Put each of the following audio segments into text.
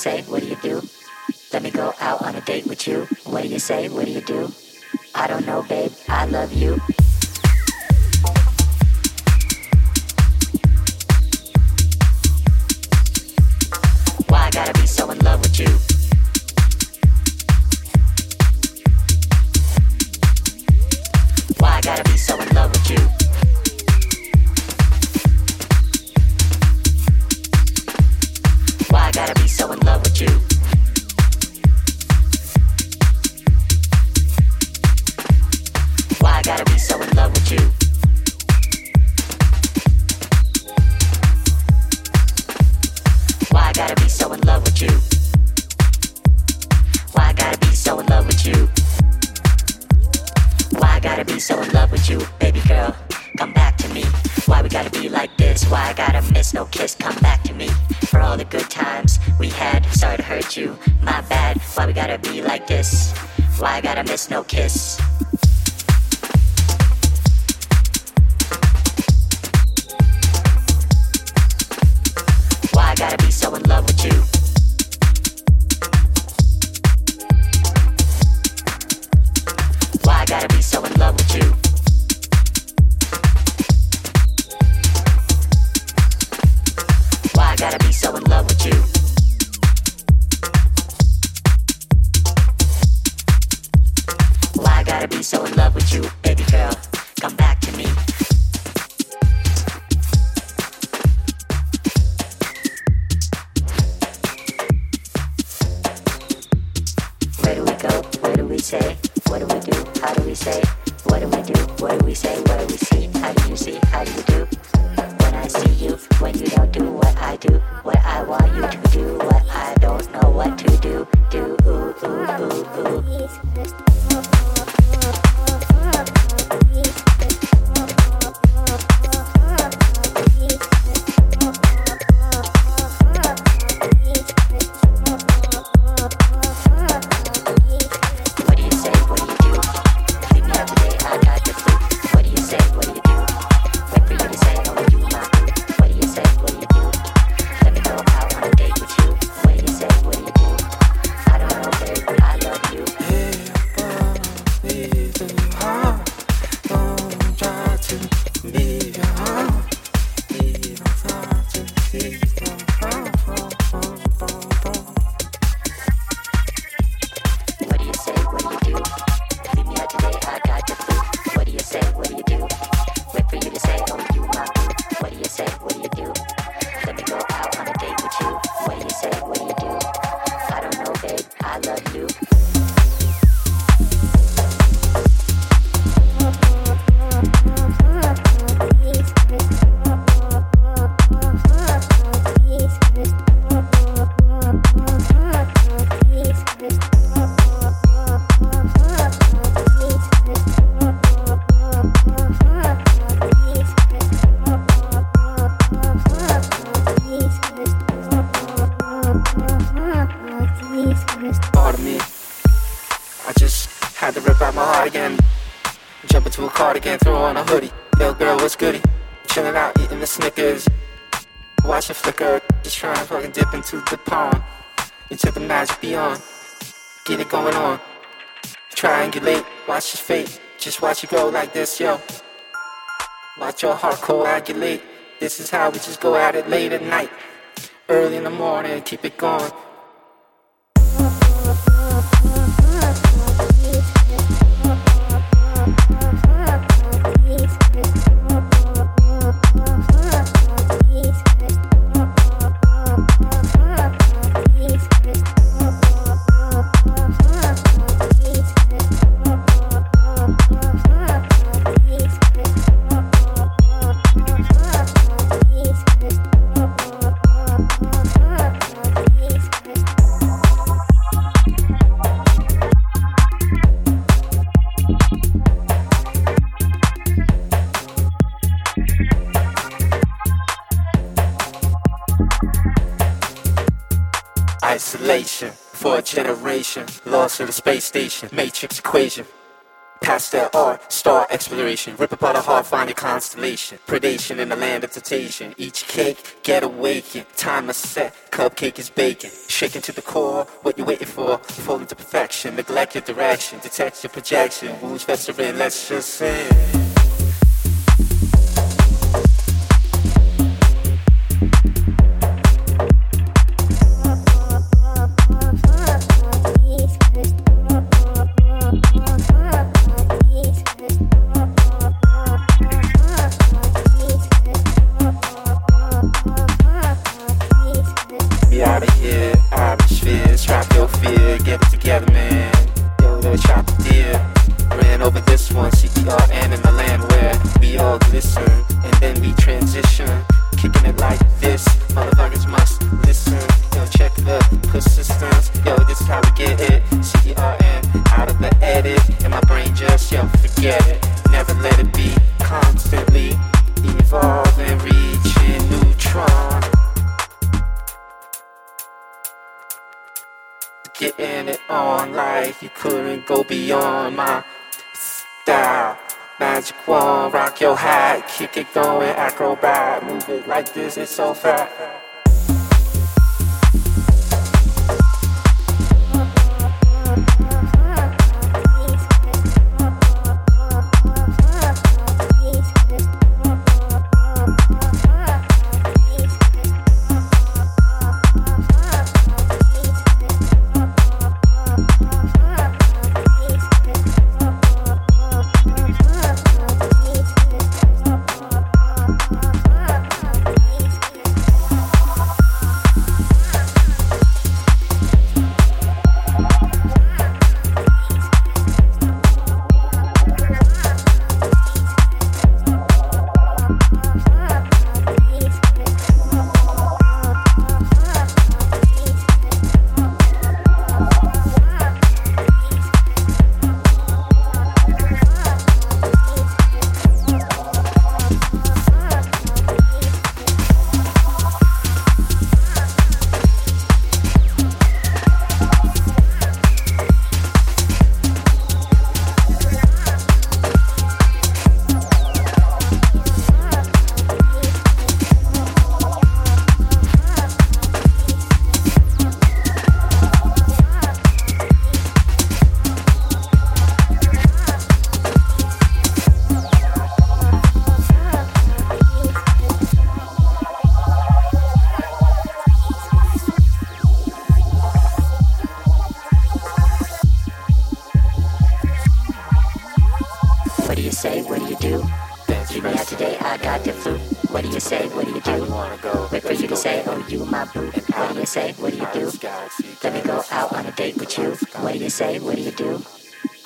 say? What do you do? Let me go out on a date with you. What do you say? What do you do? I don't know, babe. I love you. like this, yo. Watch your heart coagulate. This is how we just go at it late at night, early in the morning, keep it going. to the space station, matrix equation. Past Pastel art, star exploration, rip apart a heart, find a constellation. Predation in the land of temptation. Each cake, get awakened. Time is set, cupcake is baking. Shaking to the core, what you waiting for? Fall into perfection, neglect your direction, detect your projection. Wounds festering, let's just sing. Keep it going, acrobat, move it like this, it's so fat.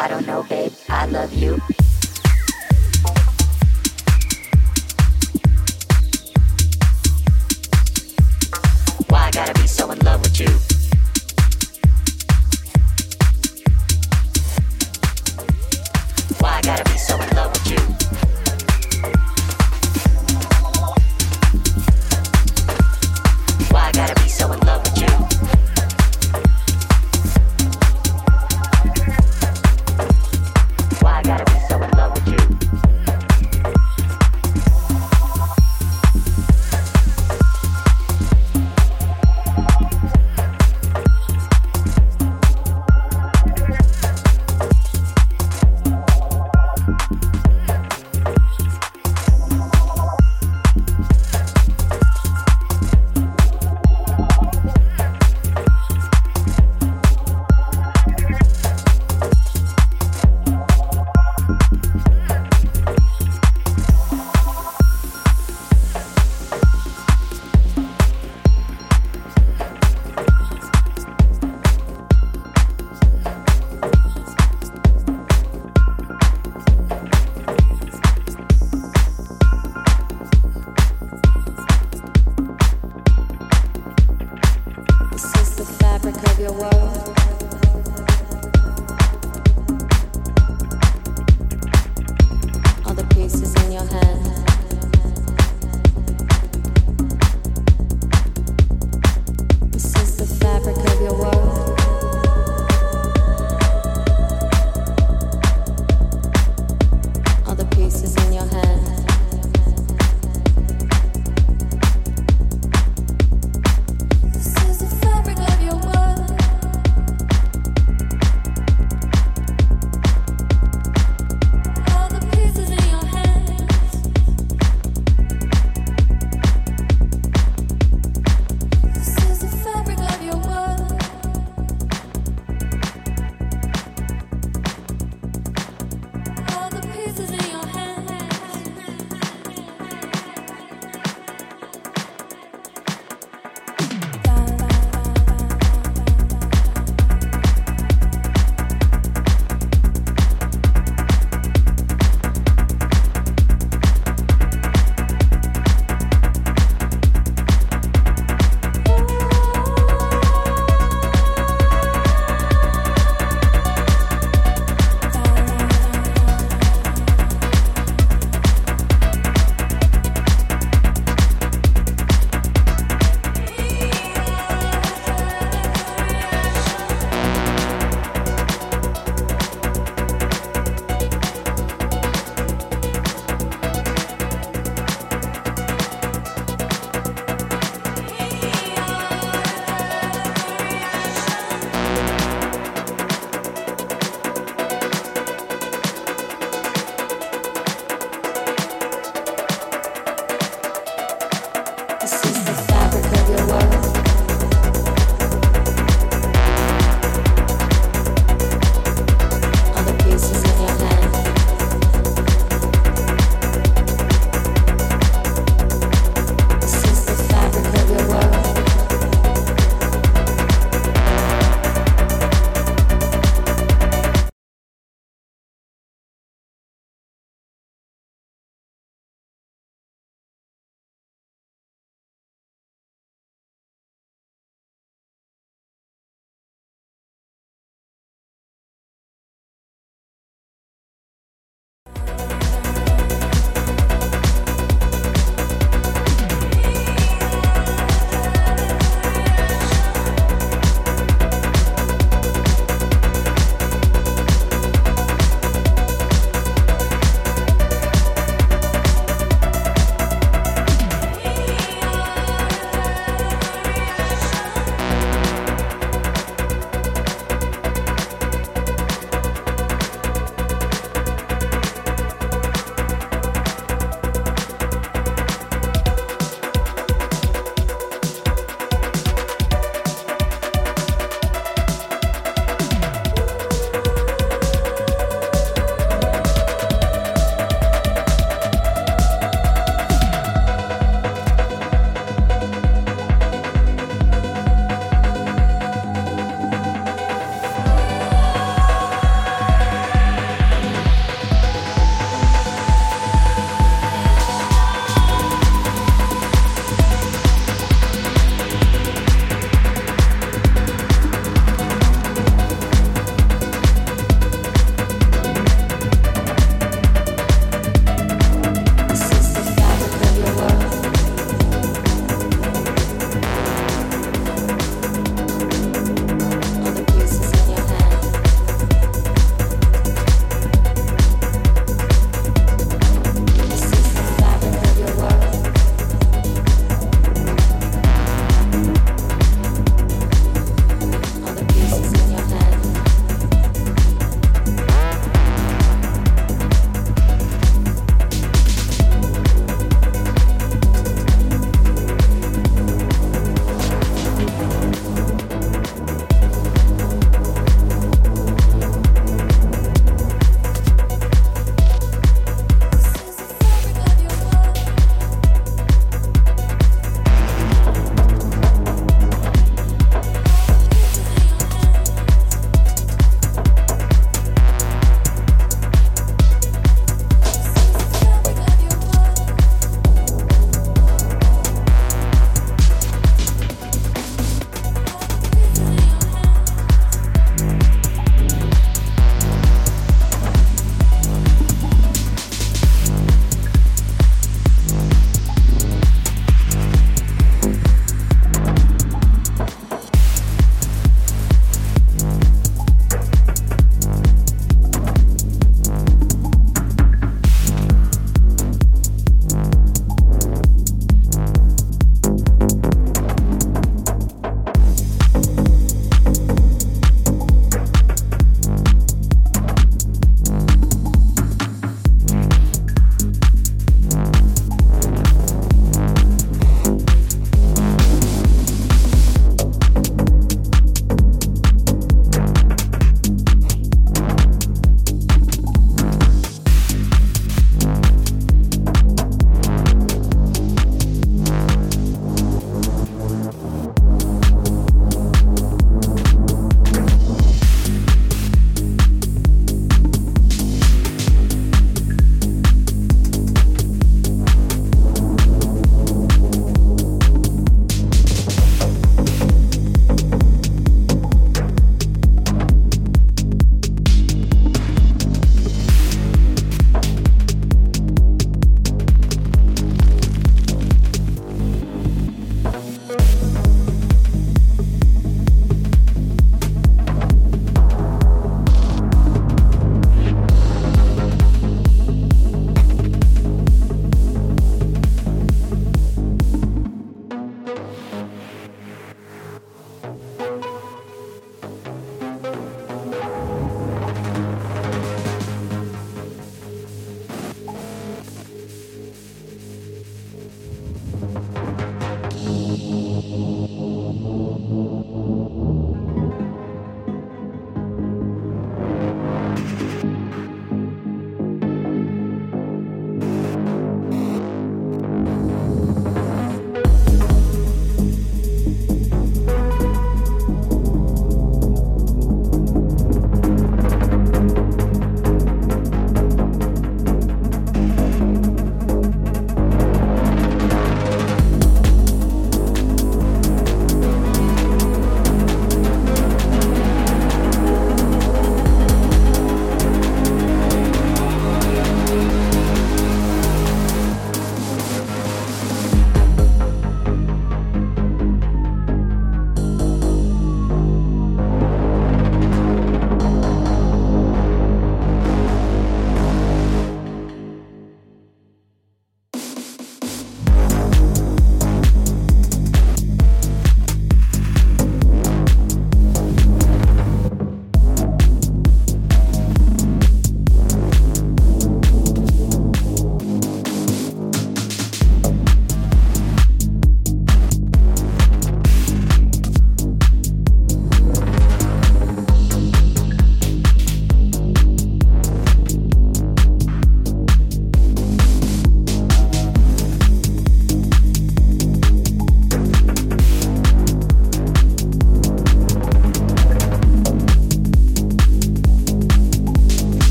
I don't know, babe, I love you.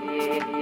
yeah, yeah.